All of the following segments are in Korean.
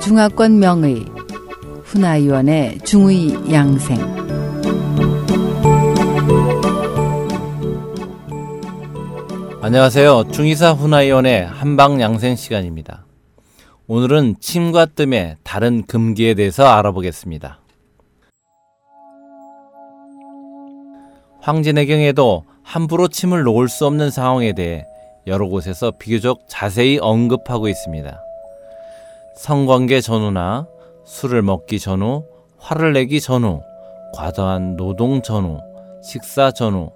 중화권 명의 훈아위원의 중의 양생 안녕하세요. 중의사 훈아위원의 한방 양생 시간입니다. 오늘은 침과 뜸의 다른 금기에 대해서 알아보겠습니다. 황진해경에도 함부로 침을 놓을 수 없는 상황에 대해 여러 곳에서 비교적 자세히 언급하고 있습니다. 성관계 전후나 술을 먹기 전후, 화를 내기 전후, 과도한 노동 전후, 식사 전후,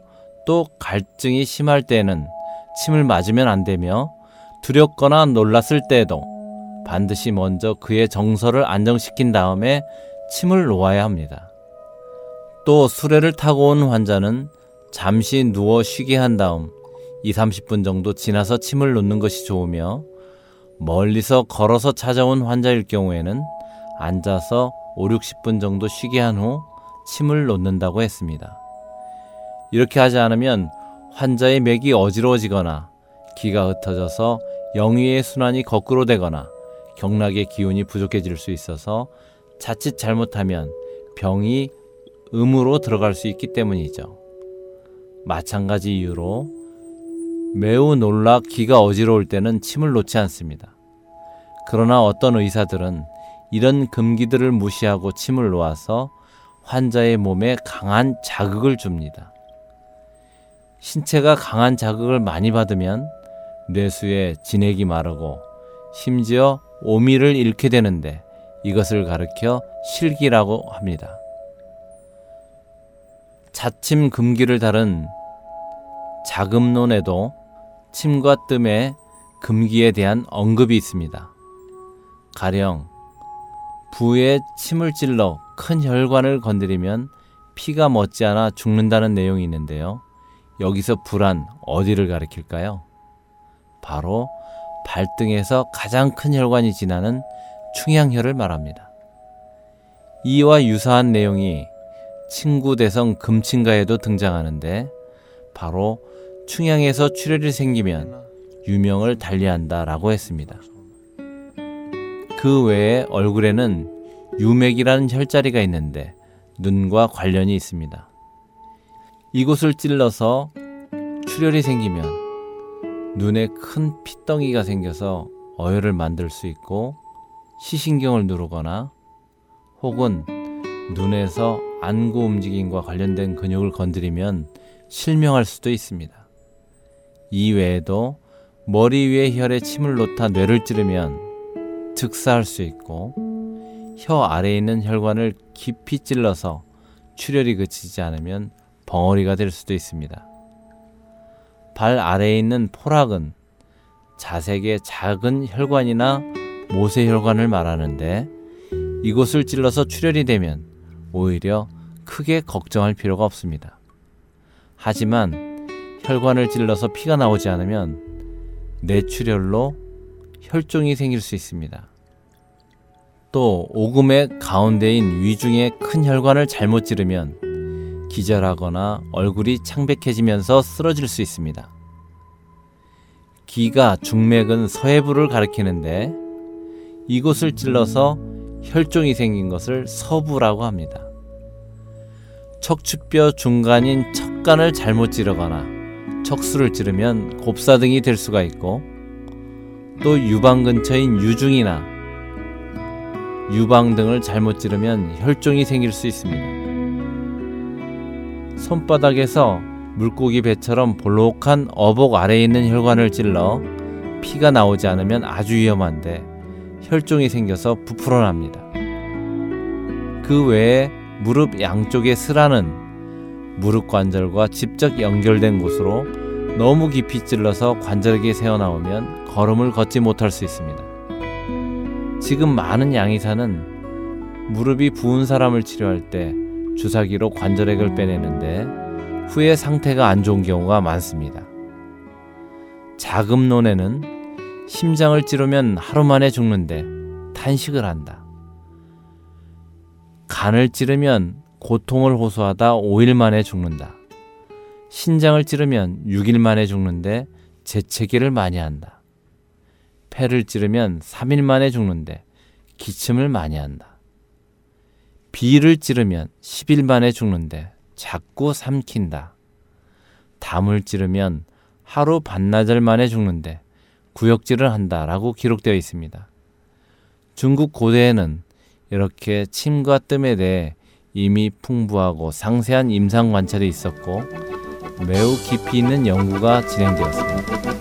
또 갈증이 심할 때에는 침을 맞으면 안 되며 두렵거나 놀랐을 때에도 반드시 먼저 그의 정서를 안정시킨 다음에 침을 놓아야 합니다. 또 수레를 타고 온 환자는 잠시 누워 쉬게 한 다음 2, 30분 정도 지나서 침을 놓는 것이 좋으며 멀리서 걸어서 찾아온 환자일 경우에는 앉아서 5, 60분 정도 쉬게 한 후 침을 놓는다고 했습니다. 이렇게 하지 않으면 환자의 맥이 어지러워지거나 기가 흩어져서 영위의 순환이 거꾸로 되거나 경락의 기운이 부족해질 수 있어서 자칫 잘못하면 병이 음으로 들어갈 수 있기 때문이죠. 마찬가지 이유로 매우 놀라 기가 어지러울 때는 침을 놓지 않습니다. 그러나 어떤 의사들은 이런 금기들을 무시하고 침을 놓아서 환자의 몸에 강한 자극을 줍니다. 신체가 강한 자극을 많이 받으면 뇌수의 진액이 마르고 심지어 오미를 잃게 되는데 이것을 가르켜 실기라고 합니다. 자침 금기를 다룬 자금론에도 침과 뜸의 금기에 대한 언급이 있습니다. 가령 부에 침을 찔러 큰 혈관을 건드리면 피가 멎지않아 죽는다는 내용이 있는데요. 여기서 불안 어디를 가리킬까요? 바로 발등에서 가장 큰 혈관이 지나는 충양혈을 말합니다. 이와 유사한 내용이 친구 대성 금친가에도 등장하는데 바로 충양에서 출혈이 생기면 유명을 달리한다라고 했습니다. 그 외에 얼굴에는 유맥이라는 혈자리가 있는데 눈과 관련이 있습니다. 이곳을 찔러서 출혈이 생기면 눈에 큰 핏덩이가 생겨서 어혈을 만들 수 있고 시신경을 누르거나 혹은 눈에서 안구 움직임과 관련된 근육을 건드리면 실명할 수도 있습니다. 이 외에도 머리 위에 혈에 침을 놓다 뇌를 찌르면 즉사할 수 있고 혀 아래에 있는 혈관을 깊이 찔러서 출혈이 그치지 않으면 벙어리가 될 수도 있습니다. 발 아래에 있는 포락은 자색의 작은 혈관이나 모세혈관을 말하는데 이곳을 찔러서 출혈이 되면 오히려 크게 걱정할 필요가 없습니다. 하지만 혈관을 찔러서 피가 나오지 않으면 뇌출혈로 혈종이 생길 수 있습니다. 또 오금의 가운데인 위중에 큰 혈관을 잘못 찌르면 기절하거나 얼굴이 창백해지면서 쓰러질 수 있습니다. 기가 중맥은 서해부를 가리키는데 이곳을 찔러서 혈종이 생긴 것을 서부라고 합니다. 척추뼈 중간인 척간을 잘못 찌르거나 척수를 찌르면 곱사등이 될 수가 있고 또 유방 근처인 유중이나 유방 등을 잘못 찌르면 혈종이 생길 수 있습니다. 손바닥에서 물고기 배처럼 볼록한 어복 아래에 있는 혈관을 찔러 피가 나오지 않으면 아주 위험한데 혈종이 생겨서 부풀어 납니다. 그 외에 무릎 양쪽의 스라는 무릎 관절과 직접 연결된 곳으로 너무 깊이 찔러서 관절이 새어나오면 걸음을 걷지 못할 수 있습니다. 지금 많은 양의사는 무릎이 부은 사람을 치료할 때 주사기로 관절액을 빼내는데 후에 상태가 안 좋은 경우가 많습니다. 자금론에는 심장을 찌르면 하루 만에 죽는데 탄식을 한다. 간을 찌르면 고통을 호소하다 5일 만에 죽는다. 신장을 찌르면 6일 만에 죽는데 재채기를 많이 한다. 폐를 찌르면 3일 만에 죽는데 기침을 많이 한다. 비를 찌르면 10일 만에 죽는데 자꾸 삼킨다. 담을 찌르면 하루 반나절 만에 죽는데 구역질을 한다라고 기록되어 있습니다. 중국 고대에는 이렇게 침과 뜸에 대해 이미 풍부하고 상세한 임상 관찰이 있었고 매우 깊이 있는 연구가 진행되었습니다.